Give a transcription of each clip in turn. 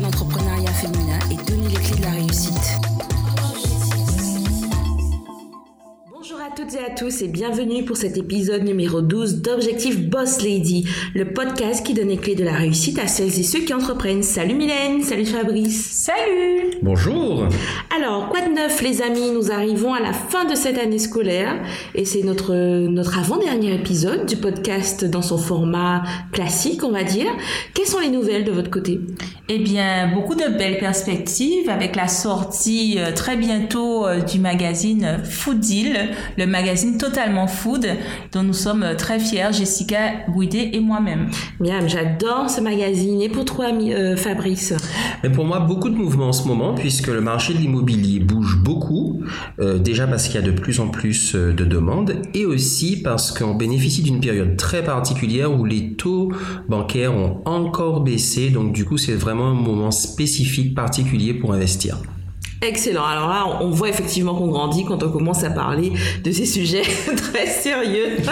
l'entrepreneuriat féminin et donner les clés de la réussite. Toutes et à tous et bienvenue pour cet épisode numéro 12 d'Objectif Boss Lady, le podcast qui donne les clés de la réussite à celles et ceux qui entreprennent. Salut Mylène, salut Fabrice. Salut Bonjour Alors, quoi de neuf les amis? Nous arrivons à la fin de cette année scolaire et c'est notre, notre avant-dernier épisode du podcast dans son format classique, on va dire. Quelles sont les nouvelles de votre côté? Eh bien, beaucoup de belles perspectives avec la sortie euh, très bientôt euh, du magazine Food Deal, le magazine totalement food dont nous sommes euh, très fiers, Jessica Guidé et moi-même. Miam, j'adore ce magazine. Et pour toi, euh, Fabrice? Mais pour moi, beaucoup de mouvements en ce moment, puisque le marché de l'immobilier bouge beaucoup, euh, déjà parce qu'il y a de plus en plus de demandes, et aussi parce qu'on bénéficie d'une période très particulière où les taux bancaires ont encore baissé, donc du coup c'est vraiment un moment spécifique, particulier pour investir. Excellent. Alors là, on voit effectivement qu'on grandit quand on commence à parler de ces sujets très sérieux.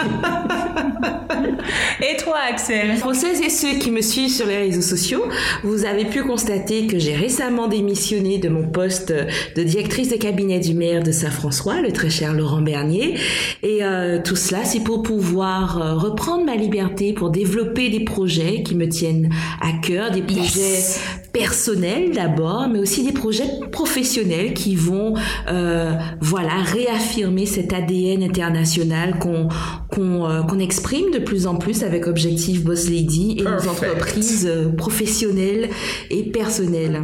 Et toi, Axel? Pour celles et ceux qui me suivent sur les réseaux sociaux, vous avez pu constater que j'ai récemment démissionné de mon poste de directrice de cabinet du maire de Saint-François, le très cher Laurent Bernier. Et euh, tout cela, c'est pour pouvoir euh, reprendre ma liberté, pour développer des projets qui me tiennent à cœur, des projets personnels d'abord, mais aussi des projets professionnels qui vont, euh, voilà, réaffirmer cet ADN international qu'on qu'on euh, qu'on exprime de plus en plus avec Objectif Boss Lady et nos entreprises euh, professionnelles et personnelles.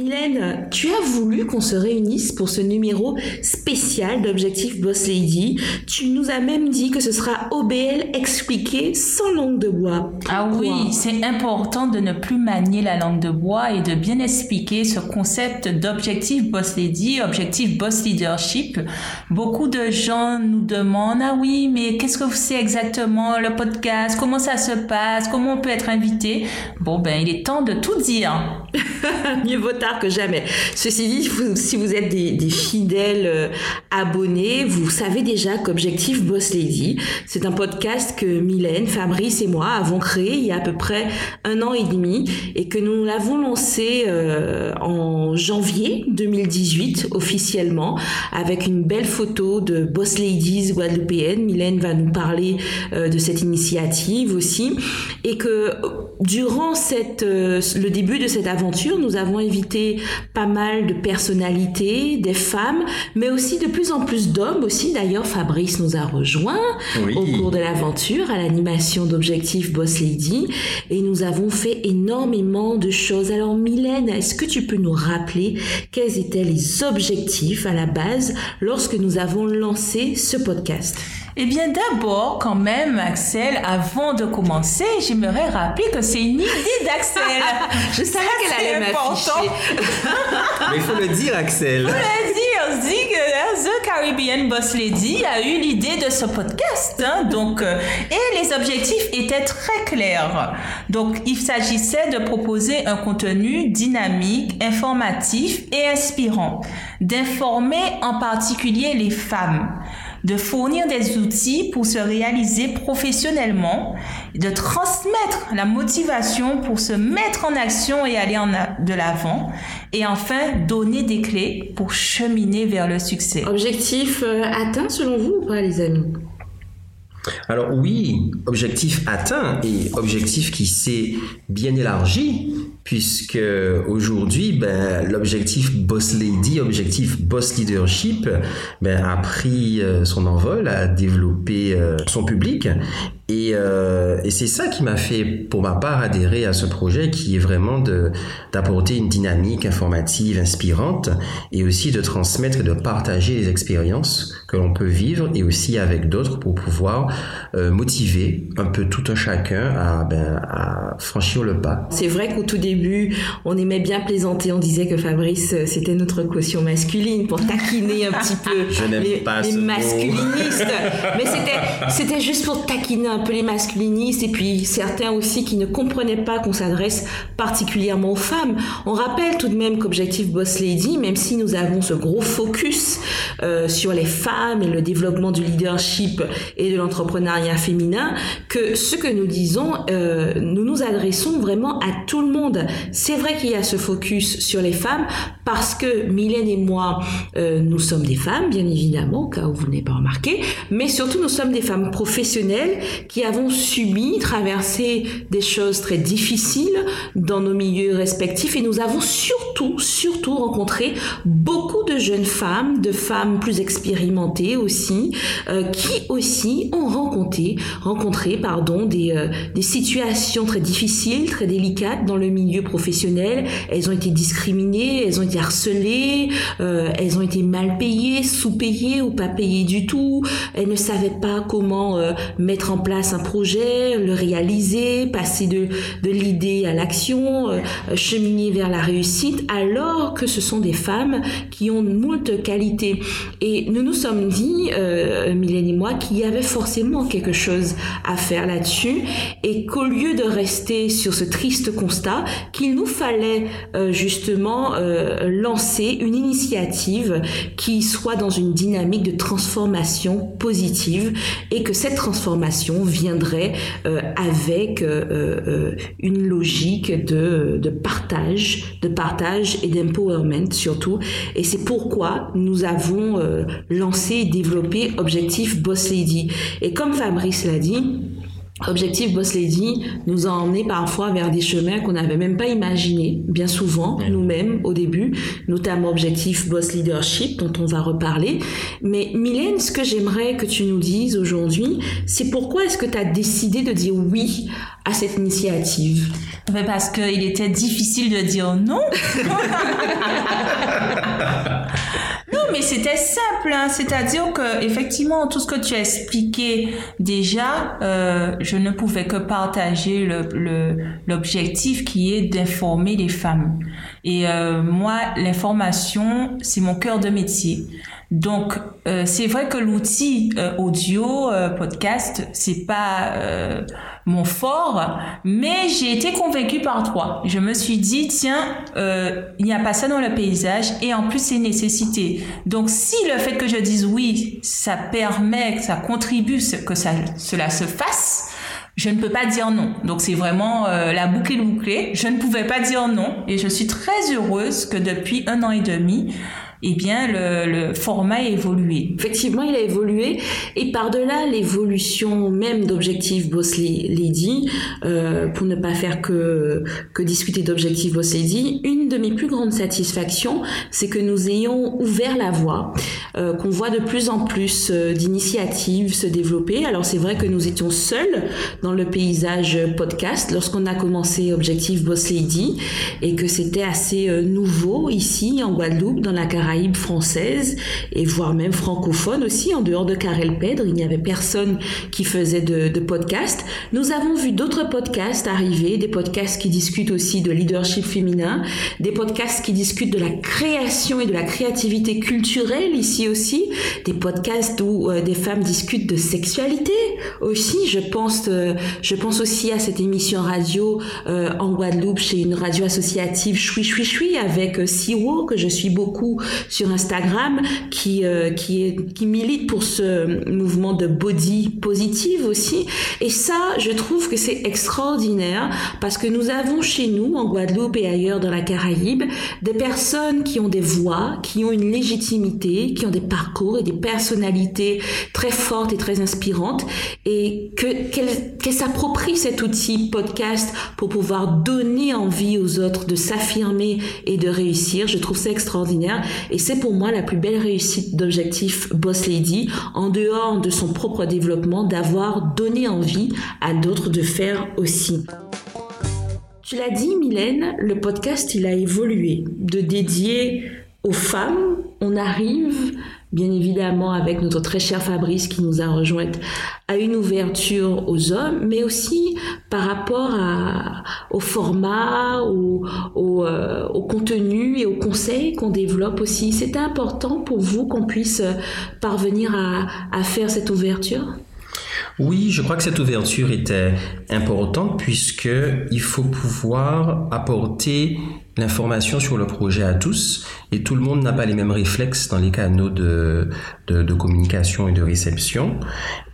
Mylène, tu as voulu qu'on se réunisse pour ce numéro spécial d'Objectif Boss Lady. Tu nous as même dit que ce sera OBL expliqué sans langue de bois. Ah oui, c'est important de ne plus manier la langue de bois et de bien expliquer ce concept d'objectif boss lady, objectif boss leadership. Beaucoup de gens nous demandent, ah oui, mais qu'est-ce que c'est exactement le podcast? Comment ça se passe? Comment on peut être invité? Bon, ben, il est temps de tout dire. Mieux vaut tard que jamais. Ceci dit, si vous êtes des, fidèles euh, abonnés, vous savez déjà qu'Objectif Boss Lady, c'est un podcast que Mylène, Fabrice et moi avons créé il y a à peu près un an et demi et que nous l'avons lancé euh, en janvier 2018 officiellement avec une belle photo de Boss Ladies guadeloupéennes. Mylène va nous parler euh, de cette initiative aussi et que durant cette, euh, le début de cette aventure, nous avons invité pas mal de personnalités, des femmes, mais aussi de plus en plus d'hommes aussi. D'ailleurs, Fabrice nous a rejoints Oui. au cours de l'aventure à l'animation d'Objectif Boss Lady et nous avons fait énormément de choses. Alors Mylène, est-ce que tu peux nous rappeler quels étaient les objectifs à la base lorsque nous avons lancé ce podcast? Eh bien, d'abord, quand même, Axel, avant de commencer, j'aimerais rappeler que c'est une idée d'Axel. Je savais qu'elle c'est allait important. m'afficher. Mais il faut le dire, Axel Vas-y, on se dit que hein, The Caribbean Boss Lady a eu l'idée de ce podcast. hein, donc, euh, et les objectifs étaient très clairs. Donc, il s'agissait de proposer un contenu dynamique, informatif et inspirant. D'informer en particulier les femmes de fournir des outils pour se réaliser professionnellement, de transmettre la motivation pour se mettre en action et aller de l'avant, et enfin donner des clés pour cheminer vers le succès. Objectif euh, atteint selon vous ou pas les amis? Alors oui, objectif atteint et objectif qui s'est bien élargi puisque aujourd'hui, ben, l'objectif Boss Lady, objectif Boss Leadership, ben, a pris euh, son envol, a développé euh, son public. Et, euh, et c'est ça qui m'a fait, pour ma part, adhérer à ce projet qui est vraiment d'apporter une dynamique informative inspirante et aussi de transmettre et de partager les expériences que l'on peut vivre et aussi avec d'autres pour pouvoir euh, motiver un peu tout un chacun à, ben, à franchir le pas. C'est vrai qu'au tout début, on aimait bien plaisanter, on disait que Fabrice, euh, c'était notre caution masculine pour taquiner un petit peu Je les, pas les masculinistes. Mais c'était, c'était juste pour taquiner un peu les masculinistes et puis certains aussi qui ne comprenaient pas qu'on s'adresse particulièrement aux femmes. On rappelle tout de même qu'Objectif Boss Lady, même si nous avons ce gros focus euh, sur les femmes, femmes et le développement du leadership et de l'entrepreneuriat féminin que ce que nous disons, euh, nous nous adressons vraiment à tout le monde. C'est vrai qu'il y a ce focus sur les femmes parce que Mylène et moi, euh, nous sommes des femmes, bien évidemment, car vous n'avez pas remarqué, mais surtout nous sommes des femmes professionnelles qui avons subi, traversé des choses très difficiles dans nos milieux respectifs et nous avons surtout, surtout rencontré beaucoup de jeunes femmes, de femmes plus expérimentées aussi, euh, qui aussi ont rencontré, rencontré pardon, des, euh, des situations très difficiles, très délicates dans le milieu professionnel. Elles ont été discriminées, elles ont été harcelées, euh, elles ont été mal payées, sous-payées ou pas payées du tout. Elles ne savaient pas comment mettre en place un projet, le réaliser, passer de, de l'idée à l'action, cheminer vers la réussite, alors que ce sont des femmes qui ont moult qualités. Et nous nous sommes dit, euh, Mylène et moi, qu'il y avait forcément quelque chose à faire là-dessus et qu'au lieu de rester sur ce triste constat, qu'il nous fallait euh, justement euh, lancer une initiative qui soit dans une dynamique de transformation positive et que cette transformation viendrait euh, avec une logique de, de partage, de partage et d'empowerment surtout. Et c'est pourquoi nous avons euh, lancé et développé Objectif Boss Lady. Et comme Fabrice l'a dit, Objectif Boss Lady nous a emmenés parfois vers des chemins qu'on n'avait même pas imaginés, bien souvent, nous-mêmes, au début, notamment Objectif Boss Leadership, dont on va reparler. Mais Mylène, ce que j'aimerais que tu nous dises aujourd'hui, c'est pourquoi est-ce que tu as décidé de dire oui à cette initiative? Mais Parce qu'il était difficile de dire non. mais c'était simple, hein. c'est-à-dire que effectivement tout ce que tu as expliqué déjà, euh, je ne pouvais que partager le- le- l'objectif qui est d'informer les femmes. Et euh, moi, l'information, c'est mon cœur de métier. Donc, euh, c'est vrai que l'outil euh, audio, euh, podcast, c'est pas euh, mon fort, mais j'ai été convaincue par toi. Je me suis dit, tiens, euh, il n'y a pas ça dans le paysage et en plus c'est nécessité. Donc, si le fait que je dise oui, ça permet, que ça contribue que ça, cela se fasse, je ne peux pas dire non. Donc c'est vraiment euh, la boucle est bouclée. Je ne pouvais pas dire non et je suis très heureuse que depuis un an et demi, eh bien le, format a évolué. Effectivement, il a évolué et par-delà l'évolution même d'Objectif Boss Lady, euh, pour ne pas faire que, que discuter d'Objectif Boss Lady, une de mes plus grandes satisfactions, c'est que nous ayons ouvert la voie, euh, qu'on voit de plus en plus euh, d'initiatives se développer. Alors c'est vrai que nous étions seuls dans le paysage podcast lorsqu'on a commencé Objectif Boss Lady et que c'était assez nouveau ici en Guadeloupe, dans la Caraïbe française et voire même francophone aussi, en dehors de Karel Pedre, il n'y avait personne qui faisait de, podcast. Nous avons vu d'autres podcasts arriver, des podcasts qui discutent aussi de leadership féminin, des podcasts qui discutent de la création et de la créativité culturelle ici aussi, des podcasts où euh, des femmes discutent de sexualité aussi. Je pense, euh, je pense aussi à cette émission radio euh, en Guadeloupe chez une radio associative Chui Chui Chui avec Siwo que je suis beaucoup sur Instagram qui euh, qui est qui milite pour ce mouvement de body positive aussi et ça je trouve que c'est extraordinaire parce que nous avons chez nous en Guadeloupe et ailleurs dans la Caraïbe des personnes qui ont des voix, qui ont une légitimité, qui ont des parcours et des personnalités très fortes et très inspirantes et que qu'elles qu'elles s'approprient cet outil podcast pour pouvoir donner envie aux autres de s'affirmer et de réussir. Je trouve ça extraordinaire et c'est pour moi la plus belle réussite d'objectif Boss Lady en dehors de son propre développement d'avoir donné envie à d'autres de faire aussi. Tu l'as dit, Mylène, le podcast, il a évolué de dédier aux femmes. On arrive, bien évidemment, avec notre très cher Fabrice qui nous a rejoint à une ouverture aux hommes, mais aussi par rapport au format, euh, au contenu et aux conseils qu'on développe aussi. C'était important pour vous qu'on puisse parvenir à, à faire cette ouverture? Oui, je crois que cette ouverture était importante puisque il faut pouvoir apporter l'information sur le projet à tous et tout le monde n'a pas les mêmes réflexes dans les canaux de, de, communication et de réception.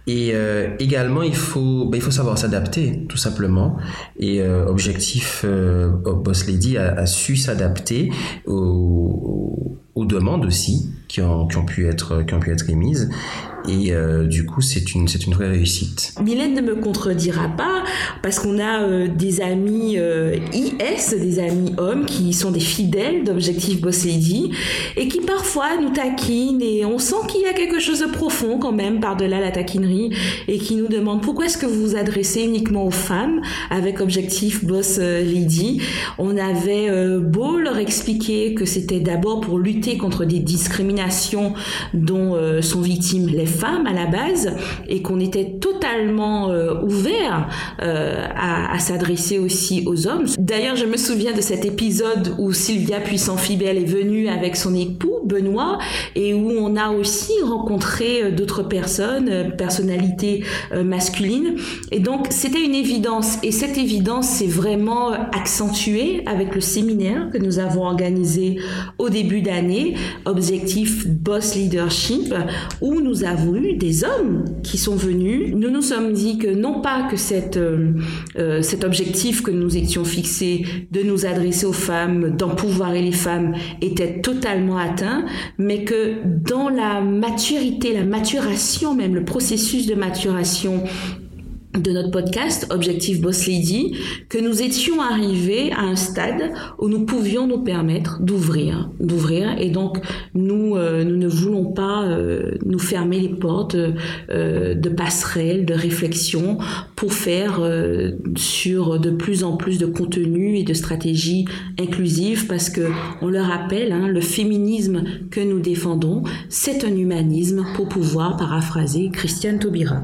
Et euh, également, il faut, ben, il faut savoir s'adapter, tout simplement. Et euh, Objectif euh, Boss Lady a, a su s'adapter aux, aux, demandes aussi qui ont, pu, être, qui ont pu être émises. Et euh, du coup, c'est une, c'est une vraie réussite. Mylène ne me contredira pas, parce qu'on a euh, des amis euh, IS, des amis hommes, qui sont des fidèles d'Objectif Boss Lady, et qui parfois nous taquinent, et on sent qu'il y a quelque chose de profond quand même par-delà la taquinerie, et qui nous demandent pourquoi est-ce que vous vous adressez uniquement aux femmes avec Objectif Boss Lady. On avait beau leur expliquer que c'était d'abord pour lutter contre des discriminations dont sont victimes les femmes à la base et qu'on était totalement euh, ouvert euh, à, à s'adresser aussi aux hommes. D'ailleurs, je me souviens de cet épisode où Sylvia Puissant-Fibel est venue avec son époux Benoît et où on a aussi rencontré euh, d'autres personnes, euh, personnalités euh, masculines. Et donc, c'était une évidence. Et cette évidence s'est vraiment accentuée avec le séminaire que nous avons organisé au début d'année, Objectif Boss Leadership, où nous avons eu des hommes qui sont venus. Nous nous sommes dit que non pas que cette, euh, cet objectif que nous étions fixés de nous adresser aux femmes, d'empouvoirer les femmes, était totalement atteint, mais que dans la maturité, la maturation même, le processus de maturation de notre podcast Objectif Boss Lady que nous étions arrivés à un stade où nous pouvions nous permettre d'ouvrir, d'ouvrir et donc nous euh, nous ne voulons pas euh, nous fermer les portes euh, de passerelles, de réflexion pour faire sur de plus en plus de contenu et de stratégies inclusives parce que on le rappelle, hein, le féminisme que nous défendons, c'est un humanisme pour pouvoir paraphraser Christiane Taubira.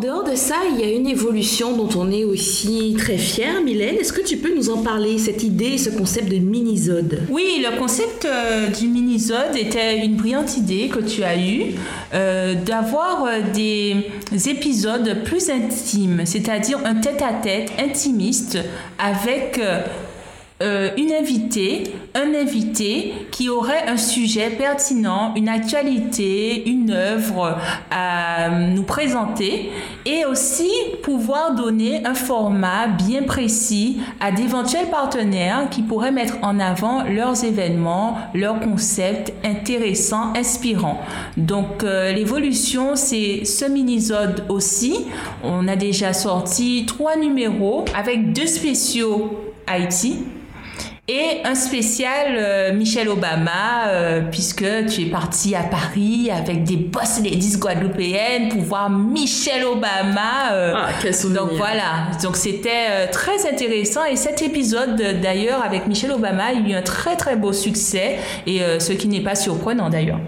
En dehors de ça, il y a une évolution dont on est aussi très fier. Mylène, est-ce que tu peux nous en parler, cette idée, ce concept de mini-zode Oui, le concept euh, du mini-zode était une brillante idée que tu as eue, euh, d'avoir euh, des épisodes plus intimes, c'est-à-dire un tête-à-tête intimiste avec euh, une invitée, un invité qui aurait un sujet pertinent, une actualité, une œuvre à nous présenter et aussi pouvoir donner un format bien précis à d'éventuels partenaires qui pourraient mettre en avant leurs événements, leurs concepts intéressants, inspirants. Donc euh, l'évolution, c'est ce mini-zode aussi. On a déjà sorti trois numéros avec deux spéciaux Haïti et un spécial euh, Michelle Obama, euh, puisque tu es parti à Paris avec des boss ladies guadeloupéennes pour voir Michelle Obama. euh, Ah, quel souvenir. donc voilà, donc c'était euh, très intéressant et cet épisode d'ailleurs avec Michelle Obama a eu un très très beau succès et ce qui n'est pas surprenant d'ailleurs.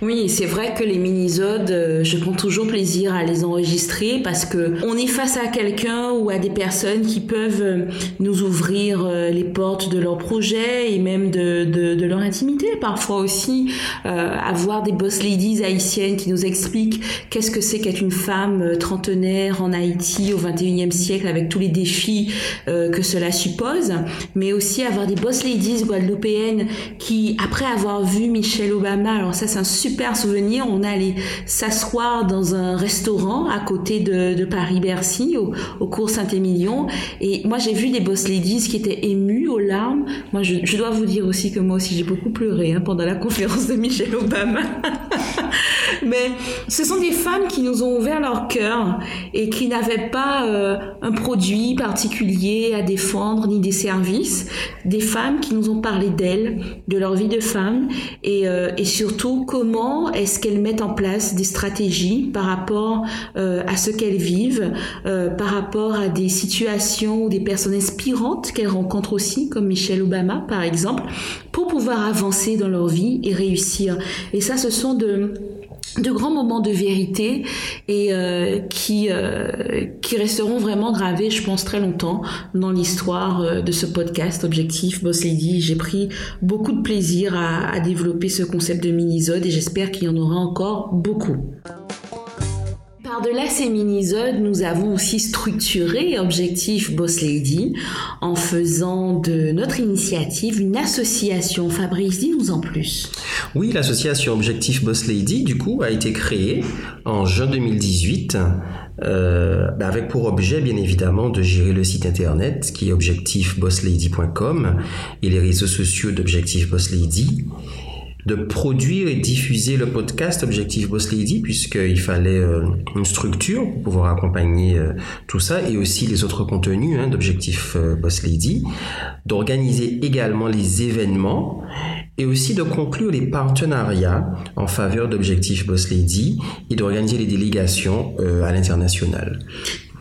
Oui, c'est vrai que les mini-zodes, je prends toujours plaisir à les enregistrer parce que on est face à quelqu'un ou à des personnes qui peuvent nous ouvrir les portes de leur projet et même de, leur intimité. Parfois aussi, euh, avoir des boss ladies haïtiennes qui nous expliquent qu'est-ce que c'est qu'être une femme euh, trentenaire en Haïti au 21e siècle avec tous les défis euh, que cela suppose, mais aussi avoir des boss ladies guadeloupéennes qui, après avoir vu Michelle Obama, alors ça c'est un super souvenir, on allait s'asseoir dans un restaurant à côté de, de Paris-Bercy, au, au cours Saint-Émilion, et moi j'ai vu des boss ladies qui étaient émues aux larmes. Moi je, dois vous dire aussi que moi aussi j'ai beaucoup pleuré hein, pendant la conférence de Michelle Obama. Mais ce sont des femmes qui nous ont ouvert leur cœur et qui n'avaient pas euh, un produit particulier à défendre ni des services. Des femmes qui nous ont parlé d'elles, de leur vie de femme et, euh, surtout comment est-ce qu'elles mettent en place des stratégies par rapport euh, à ce qu'elles vivent, par rapport à des situations ou des personnes inspirantes qu'elles rencontrent aussi, comme Michelle Obama par exemple, pour pouvoir avancer dans leur vie et réussir. Et ça, ce sont de de grands moments de vérité et euh, qui euh, qui resteront vraiment gravés, je pense, très longtemps dans l'histoire euh, de ce podcast Objectif Boss Lady. J'ai pris beaucoup de plaisir à, à développer ce concept de mini-zode et j'espère qu'il y en aura encore beaucoup. Par-delà ces mini-zodes, nous avons aussi structuré Objectif Boss Lady en faisant de notre initiative une association. Fabrice, dis-nous en plus. Oui, l'association Objectif Boss Lady, du coup, a été créée en juin 2018 euh, bah, avec pour objet, bien évidemment, de gérer le site internet qui est objectifbosslady.com et les réseaux sociaux d'Objectif Boss Lady de produire et diffuser le podcast Objectif Boss Lady puisqu'il fallait euh, une structure pour pouvoir accompagner euh, tout ça et aussi les autres contenus hein, d'Objectif euh, Boss Lady, d'organiser également les événements et aussi de conclure les partenariats en faveur d'Objectif Boss Lady et d'organiser les délégations à l'international.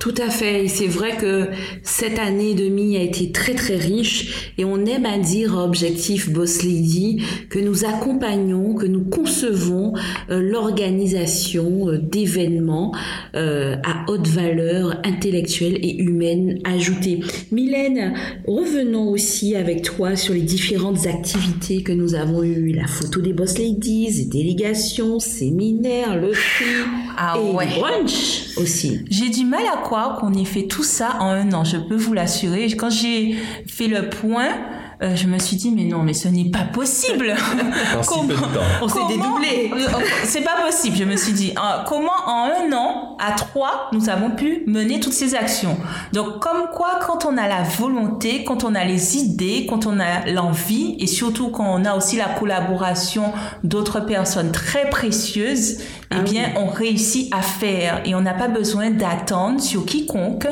Tout à fait. Et c'est vrai que cette année et demie a été très très riche et on aime à dire Objectif Boss Lady que nous accompagnons, que nous concevons euh, l'organisation euh, d'événements euh, à haute valeur intellectuelle et humaine ajoutée. Mylène, revenons aussi avec toi sur les différentes activités que nous avons eues. La photo des Boss Ladies, les délégations, séminaires, le prix ah et ouais. brunch aussi. J'ai du mal à qu'on ait fait tout ça en un an, je peux vous l'assurer. Quand j'ai fait le point, euh, je me suis dit mais non mais ce n'est pas possible. comment, On s'est dédoublé. Euh, c'est pas possible. Je me suis dit hein, comment en un an à trois nous avons pu mener toutes ces actions? Donc comme quoi quand on a la volonté, quand on a les idées, quand on a l'envie et surtout quand on a aussi la collaboration d'autres personnes très précieuses, eh ah bien on réussit à faire et on n'a pas besoin d'attendre sur quiconque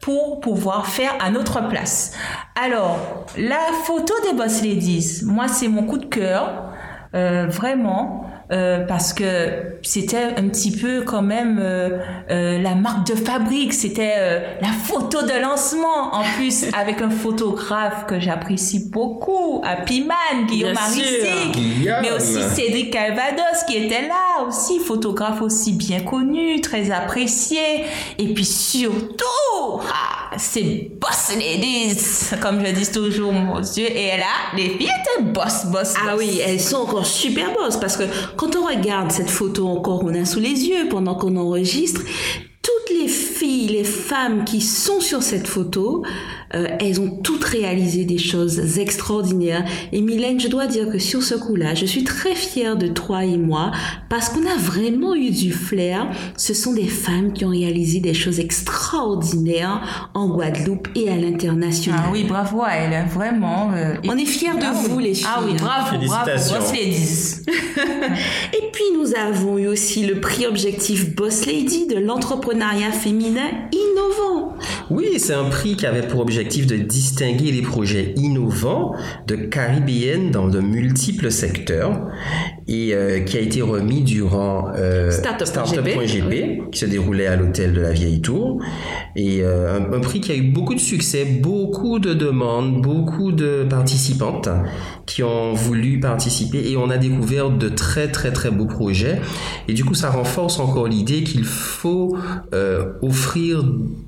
pour pouvoir faire à notre place. Alors, la photo des Boss Ladies, moi, c'est mon coup de cœur, euh, vraiment. Euh, parce que c'était un petit peu quand même euh, euh, la marque de fabrique, c'était euh, la photo de lancement en plus avec un photographe que j'apprécie beaucoup, Happy Man, Guillaume Maristique, mais aussi Cédric Calvados qui était là aussi, photographe aussi bien connu, très apprécié, et puis surtout, ah, c'est Boss Ladies, comme je dis toujours, mon Dieu, et là, les filles étaient boss, boss, boss. Ah oui, elles sont encore super boss parce que quand on regarde cette photo encore, on a sous les yeux pendant qu'on enregistre, toutes les filles, les femmes qui sont sur cette photo, euh, elles ont toutes réalisé des choses extraordinaires. Et Mylène, je dois dire que sur ce coup-là, je suis très fière de toi et moi parce qu'on a vraiment eu du flair. Ce sont des femmes qui ont réalisé des choses extraordinaires en Guadeloupe et à l'international. Ah oui, bravo à elles, vraiment. euh, On est fiers de Ah vous, les filles. Ah oui, bravo, bravo, Félicitations. boss ladies. Et puis nous avons eu aussi le prix objectif Boss Lady de l'entrepreneuriat féminin innovant. Oui, c'est un prix qui avait pour objectif de distinguer les projets innovants de caribéennes dans de multiples secteurs et euh, qui a été remis durant euh, Startup.gp, Startup.gp, qui se déroulait à l'hôtel de la Vieille Tour. Et euh, un, un prix qui a eu beaucoup de succès, beaucoup de demandes, beaucoup de participantes qui ont voulu participer et on a découvert de très très très beaux projets. Et du coup, ça renforce encore l'idée qu'il faut euh, offrir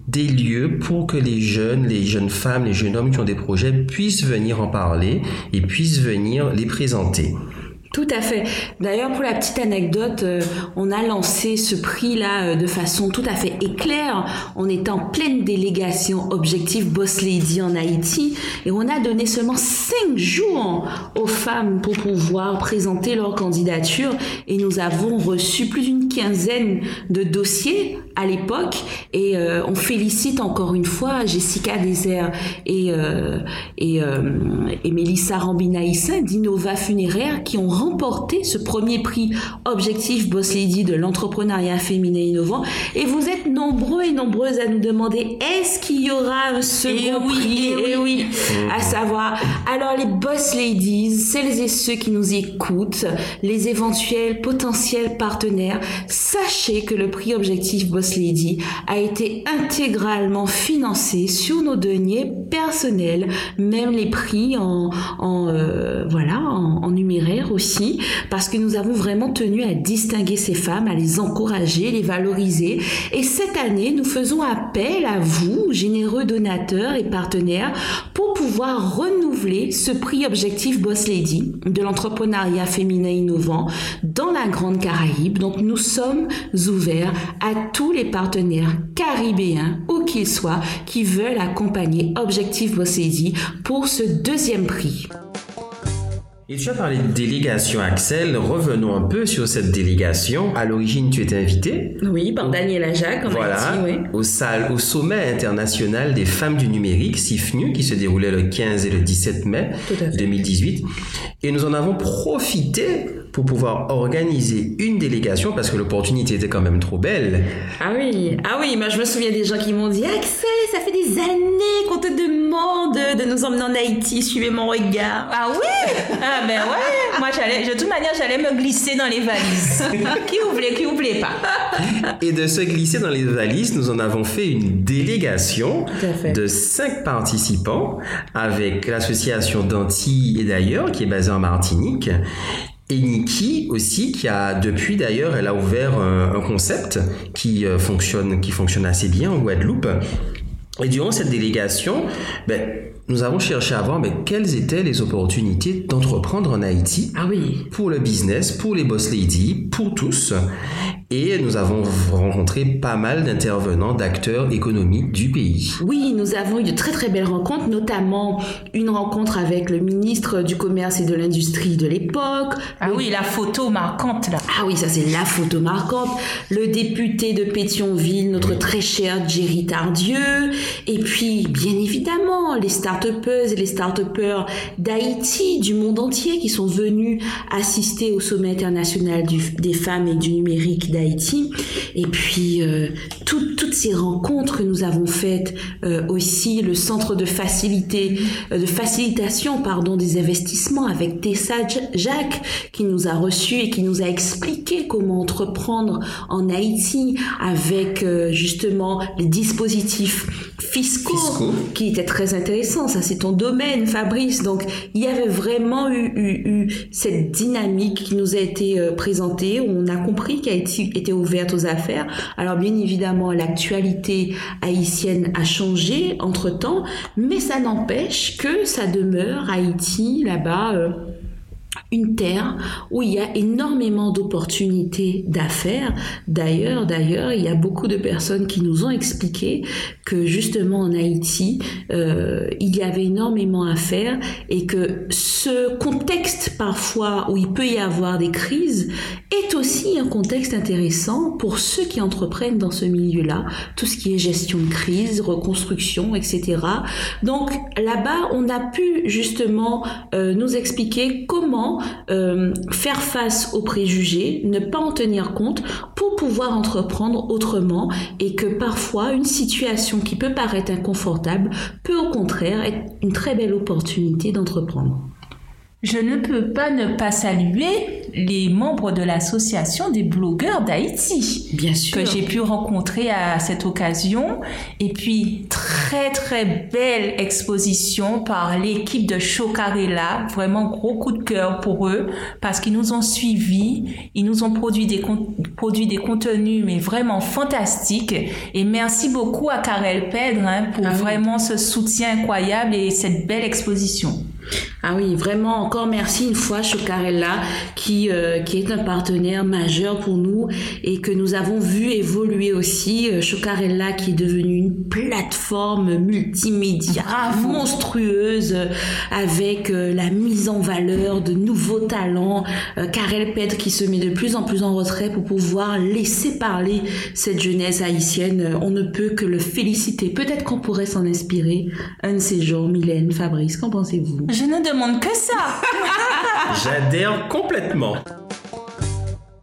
des lieux pour que les jeunes, les jeunes femmes, les jeunes hommes qui ont des projets puissent venir en parler et puissent venir les présenter. Tout à fait. D'ailleurs, pour la petite anecdote, euh, on a lancé ce prix-là euh, de façon tout à fait éclair. On était en pleine délégation Objectif Boss Lady en Haïti et on a donné seulement cinq jours aux femmes pour pouvoir présenter leur candidature et nous avons reçu plus d'une quinzaine de dossiers à l'époque et euh, on félicite encore une fois Jessica Désert et, euh, et, euh, et Mélissa d'Innova Funéraire qui ont remporté ce premier prix Objectif Boss Lady de l'entrepreneuriat féminin innovant. Et vous êtes nombreux et nombreuses à nous demander est-ce qu'il y aura un second Eh oui, prix eh Eh oui, à savoir alors les Boss Ladies celles et ceux qui nous écoutent les éventuels potentiels partenaires sachez que le prix Objectif Boss Lady a été intégralement financé sur nos deniers personnel, même les prix en, euh, voilà, en numéraire aussi, parce que nous avons vraiment tenu à distinguer ces femmes, à les encourager, les valoriser. Et cette année, nous faisons appel à vous, généreux donateurs et partenaires, pour pouvoir renouveler ce prix objectif Boss Lady de l'entrepreneuriat féminin innovant dans la Grande Caraïbe. Donc nous sommes ouverts à tous les partenaires caribéens, où qu'ils soient, qui veulent accompagner Objectif Boss Lady pour ce deuxième prix. Et tu as parlé de délégation, Axel. Revenons un peu sur cette délégation. À l'origine, tu étais invité. Oui, par Daniela Jacques, en Voilà, Haïti, oui. au, salle, au sommet international des femmes du numérique, SIFNU, qui se déroulait le 15 et le 17 mai Tout à fait. 2018. Et nous en avons profité pour pouvoir organiser une délégation parce que l'opportunité était quand même trop belle. Ah oui, ah oui, moi je me souviens des gens qui m'ont dit Axel, ça fait des années qu'on te demande de nous emmener en Haïti, suivez mon regard. Ah oui? Ah ben ouais Moi, j'allais, de toute manière, j'allais me glisser dans les valises. qui voulait, qui voulait pas? Et de se glisser dans les valises, nous en avons fait une délégation fait. de cinq participants avec l'association d'Antilles et d'ailleurs qui est basée en Martinique. Et Niki aussi, qui a depuis d'ailleurs, elle a ouvert un, un concept qui euh, fonctionne, qui fonctionne assez bien en Guadeloupe. Et durant cette délégation, ben, nous avons cherché à voir ben, quelles étaient les opportunités d'entreprendre en Haïti Ah oui, pour le business, pour les boss ladies, pour tous? Et nous avons rencontré pas mal d'intervenants, d'acteurs économiques du pays. oui, nous avons eu de très très belles rencontres, notamment une rencontre avec le ministre du Commerce et de l'Industrie de l'époque. Ah le- oui, la photo marquante là. Ah oui, ça c'est la photo marquante. Le député de Pétionville, notre très cher Jerry Tardieu. Et puis, bien évidemment, les et les start-upers d'Haïti, du monde entier, qui sont venus assister au sommet international des femmes et du numérique d'Haïti. Et puis, euh, tout- toutes ces rencontres que nous avons faites euh, aussi, le centre de facilité, euh, de facilitation, pardon, des investissements avec Tessa Jacques, qui nous a reçus et qui nous a expliqué comment entreprendre en Haïti avec justement les dispositifs fiscaux, Fiscaux. qui étaient très intéressants. Ça, c'est ton domaine, Fabrice. Donc, il y avait vraiment eu, eu- eu cette dynamique qui nous a été euh, présentée. On a compris qu'Haïti était ouverte aux affaires. Alors, bien évidemment, l'actualité haïtienne a changé entre-temps, mais ça n'empêche que ça demeure Haïti, là-bas, euh, une terre où il y a énormément d'opportunités d'affaires. D'ailleurs, d'ailleurs, il y a beaucoup de personnes qui nous ont expliqué que justement en Haïti, euh, il y avait énormément à faire et que ce contexte parfois où il peut y avoir des crises est aussi un contexte intéressant pour ceux qui entreprennent dans ce milieu-là, tout ce qui est gestion de crise, reconstruction, etc. Donc là-bas, on a pu justement euh, nous expliquer comment euh, faire face aux préjugés, ne pas en tenir compte pour pouvoir entreprendre autrement et que parfois une situation qui peut paraître inconfortable peut au contraire être une très belle opportunité d'entreprendre. Je ne peux pas ne pas saluer les membres de l'association des blogueurs d'Haïti. Bien sûr. que j'ai pu rencontrer à cette occasion. Et puis, très très belle exposition par l'équipe de Chocarella. Vraiment gros coup de cœur pour eux parce qu'ils nous ont suivis. Ils nous ont produit des, produit des contenus, mais vraiment fantastiques. Et merci beaucoup à Karel Pedre hein, pour Ah oui. vraiment ce soutien incroyable et cette belle exposition. Ah oui, vraiment encore merci une fois Chocarella qui euh, qui est un partenaire majeur pour nous et que nous avons vu évoluer aussi Euh, Chocarella qui est devenue une plateforme multimédia monstrueuse euh, avec euh, la mise en valeur de nouveaux talents. Euh, Karel Pedre qui se met de plus en plus en retrait pour pouvoir laisser parler cette jeunesse haïtienne. On ne peut que le féliciter. Peut-être qu'on pourrait s'en inspirer un de ces jours. Mylène, Fabrice, qu'en pensez-vous? Je ne demande que ça. J'adhère complètement.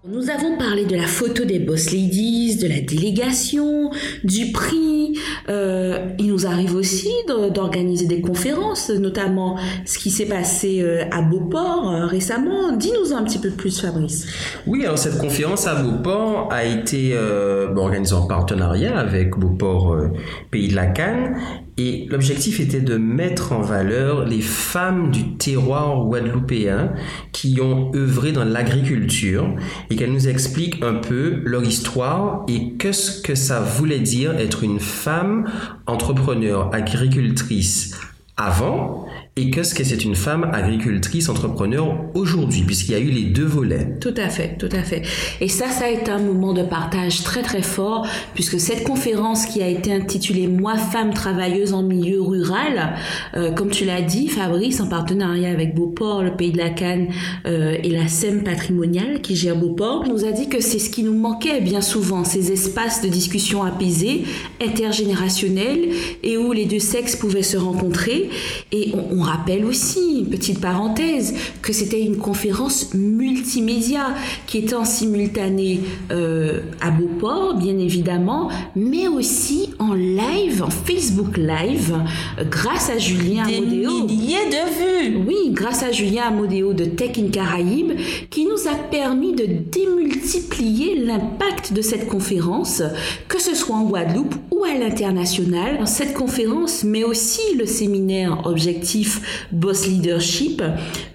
Nous avons parlé de la photo des boss ladies, de la délégation, du prix. Euh, il nous arrive aussi d'organiser des conférences, notamment ce qui s'est passé euh, à Beauport euh, récemment. Dis-nous un petit peu plus, Fabrice. Oui, alors cette conférence à Beauport a été euh, organisée en partenariat avec Beauport euh, Pays de la Cannes Et l'objectif était de mettre en valeur les femmes du terroir guadeloupéen qui ont œuvré dans l'agriculture et qu'elles nous expliquent un peu leur histoire et qu'est-ce que ça voulait dire être une femme entrepreneur, agricultrice avant et qu'est-ce que c'est une femme agricultrice entrepreneur aujourd'hui, puisqu'il y a eu les deux volets. Tout à fait, tout à fait. Et ça, ça a été un moment de partage très très fort, puisque cette conférence qui a été intitulée Moi, femme travailleuse en milieu rural, euh, comme tu l'as dit, Fabrice, en partenariat avec Beauport, le Pays de la Canne euh, et la SEM patrimoniale qui gère Beauport, nous a dit que c'est ce qui nous manquait bien souvent, ces espaces de discussion apaisés, intergénérationnels, et où les deux sexes pouvaient se rencontrer. Et on, on rappelle aussi, petite parenthèse, que c'était une conférence multimédia qui était en simultané euh, à Beauport, bien évidemment, mais aussi en live, en Facebook Live, grâce à Julien Des Amodeo. milliers de vues. Oui, grâce à Julien Amodeo de Tech in Caraïbes, qui nous a permis de démultiplier l'impact de cette conférence, que ce soit en Guadeloupe ou à l'international. Cette conférence, mais aussi le séminaire Objectif Boss Leadership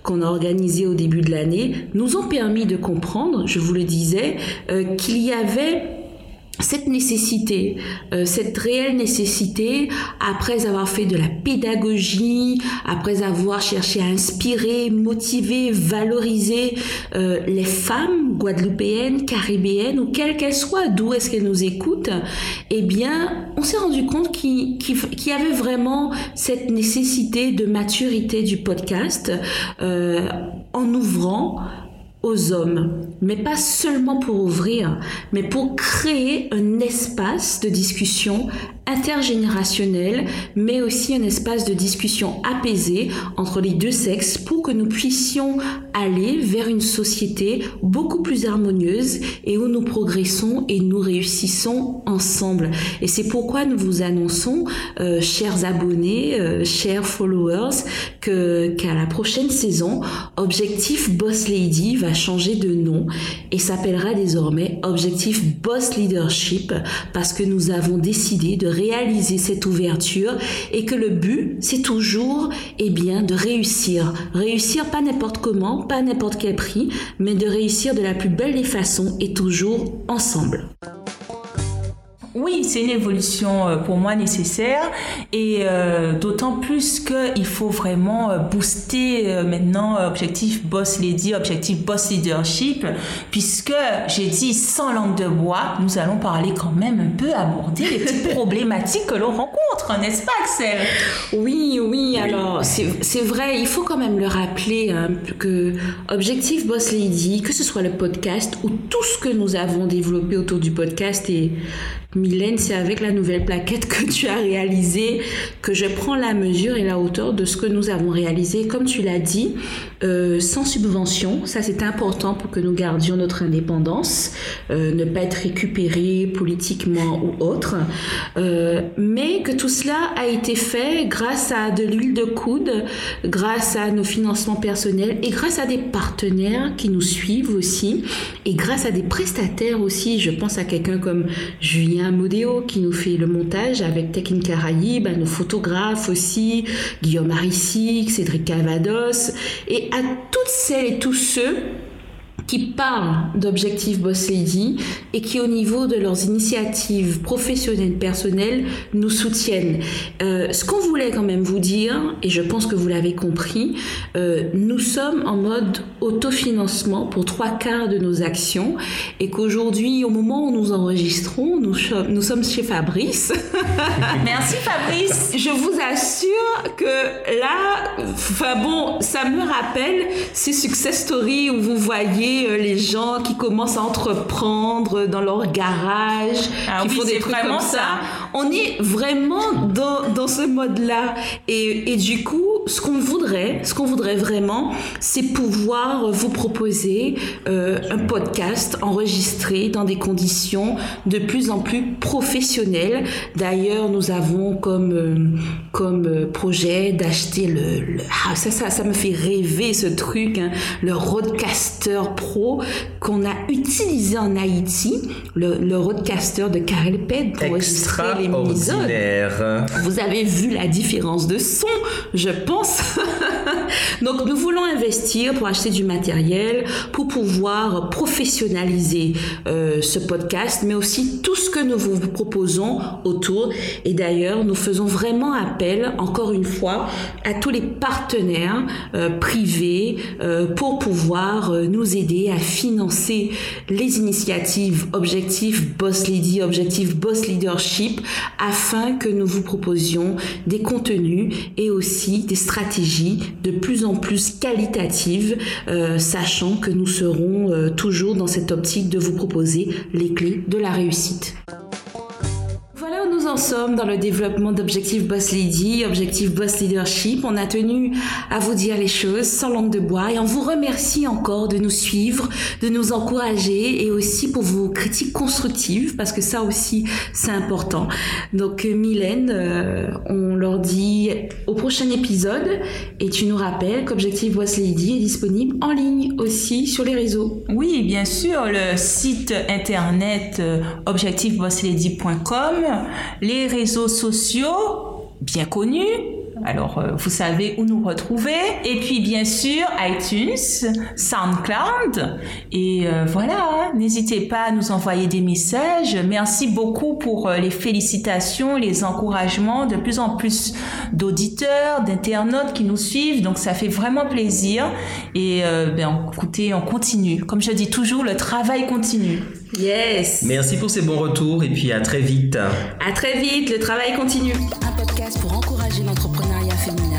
qu'on a organisé au début de l'année, nous ont permis de comprendre, je vous le disais, euh, qu'il y avait cette nécessité, euh, cette réelle nécessité, après avoir fait de la pédagogie, après avoir cherché à inspirer, motiver, valoriser euh, les femmes guadeloupéennes, caribéennes, ou quelles qu'elles soient, d'où est-ce qu'elles nous écoutent, eh bien, on s'est rendu compte qu'il y avait vraiment cette nécessité de maturité du podcast euh, en ouvrant aux hommes, mais pas seulement pour ouvrir, mais pour créer un espace de discussion intergénérationnel, mais aussi un espace de discussion apaisé entre les deux sexes pour que nous puissions aller vers une société beaucoup plus harmonieuse et où nous progressons et nous réussissons ensemble. Et c'est pourquoi nous vous annonçons, euh, chers abonnés, euh, chers followers, que qu'à la prochaine saison, Objectif Boss Lady va changer de nom et s'appellera désormais Objectif Boss Leadership parce que nous avons décidé de réaliser cette ouverture et que le but, c'est toujours, eh bien, de réussir. Réussir pas n'importe comment, pas n'importe quel prix, mais de réussir de la plus belle des façons et toujours ensemble. Oui, c'est une évolution euh, pour moi nécessaire et euh, d'autant plus qu'il faut vraiment euh, booster euh, maintenant objectif Boss Lady, objectif Boss Leadership, puisque j'ai dit sans langue de bois, nous allons parler quand même un peu aborder les petites problématiques que l'on rencontre, n'est-ce pas Axel? Oui, oui, alors c'est c'est vrai, il faut quand même le rappeler hein, que Objectif Boss Lady, que ce soit le podcast ou tout ce que nous avons développé autour du podcast et Mylène, c'est avec la nouvelle plaquette que tu as réalisé que je prends la mesure et la hauteur de ce que nous avons réalisé. Comme tu l'as dit, euh, sans subvention, ça c'est important pour que nous gardions notre indépendance, euh, ne pas être récupéré politiquement ou autre, Euh, mais que tout cela a été fait grâce à de l'huile de coude, grâce à nos financements personnels et grâce à des partenaires qui nous suivent aussi et grâce à des prestataires aussi. Je pense à quelqu'un comme Julien Modéo qui nous fait le montage avec Tech in Caraïbes, à nos photographes aussi, Guillaume Arissi, Cédric Cavados et à toutes celles et tous ceux qui parlent d'objectifs Boss Lady et qui, au niveau de leurs initiatives professionnelles, personnelles, nous soutiennent. Euh, ce qu'on voulait quand même vous dire, et je pense que vous l'avez compris, euh, nous sommes en mode autofinancement pour trois quarts de nos actions et qu'aujourd'hui, au moment où nous enregistrons, nous, nous sommes chez Fabrice. Merci Fabrice. Je vous assure que là, enfin bon, ça me rappelle ces success stories où vous voyez euh, les gens qui commencent à entreprendre dans leur garage, Ah qui oui, font des trucs comme ça. ça. On est vraiment dans, dans ce mode-là. Et, et du coup, ce qu'on voudrait, ce qu'on voudrait vraiment, c'est pouvoir vous proposer euh, un podcast enregistré dans des conditions de plus en plus professionnelles. D'ailleurs, nous avons comme euh, comme projet d'acheter le, ah, ça, ça ça me fait rêver ce truc, hein, le Roadcaster Pro qu'on a utilisé en Haïti, le, le Roadcaster de Karel Ped pour enregistrer les minisodes. Vous avez vu la différence de son, je pense. Donc nous voulons investir pour acheter du matériel, pour pouvoir professionnaliser euh, ce podcast, mais aussi tout ce que nous vous proposons autour. Et d'ailleurs, nous faisons vraiment appel, encore une fois, à tous les partenaires euh, privés euh, pour pouvoir nous aider à financer les initiatives Objectif Boss Lady, Objectif Boss Leadership, afin que nous vous proposions des contenus et aussi des stratégies de plus en plus qualitatives, euh, sachant que nous serons euh, toujours dans cette optique de vous proposer les clés de la réussite. Nous en sommes dans le développement d'Objectif Boss Lady, Objectif Boss Leadership. On a tenu à vous dire les choses sans langue de bois et on vous remercie encore de nous suivre, de nous encourager et aussi pour vos critiques constructives parce que ça aussi c'est important. Donc euh, Mylène, euh, on leur dit au prochain épisode et tu nous rappelles qu'Objectif Boss Lady est disponible en ligne aussi sur les réseaux. Oui, bien sûr, le site internet euh, objectifbosslady.com, les réseaux sociaux bien connus. Alors, euh, vous savez où nous retrouver. Et puis, bien sûr, iTunes, SoundCloud. Et euh, voilà, n'hésitez pas à nous envoyer des messages. Merci beaucoup pour euh, les félicitations, les encouragements. De plus en plus d'auditeurs, d'internautes qui nous suivent. Donc, ça fait vraiment plaisir. Et euh, ben, écoutez, on continue. Comme je dis toujours, le travail continue. Yes. Merci pour ces bons retours et puis à très vite. À très vite, le travail continue. Un podcast pour encourager l'entrepreneuriat féminin.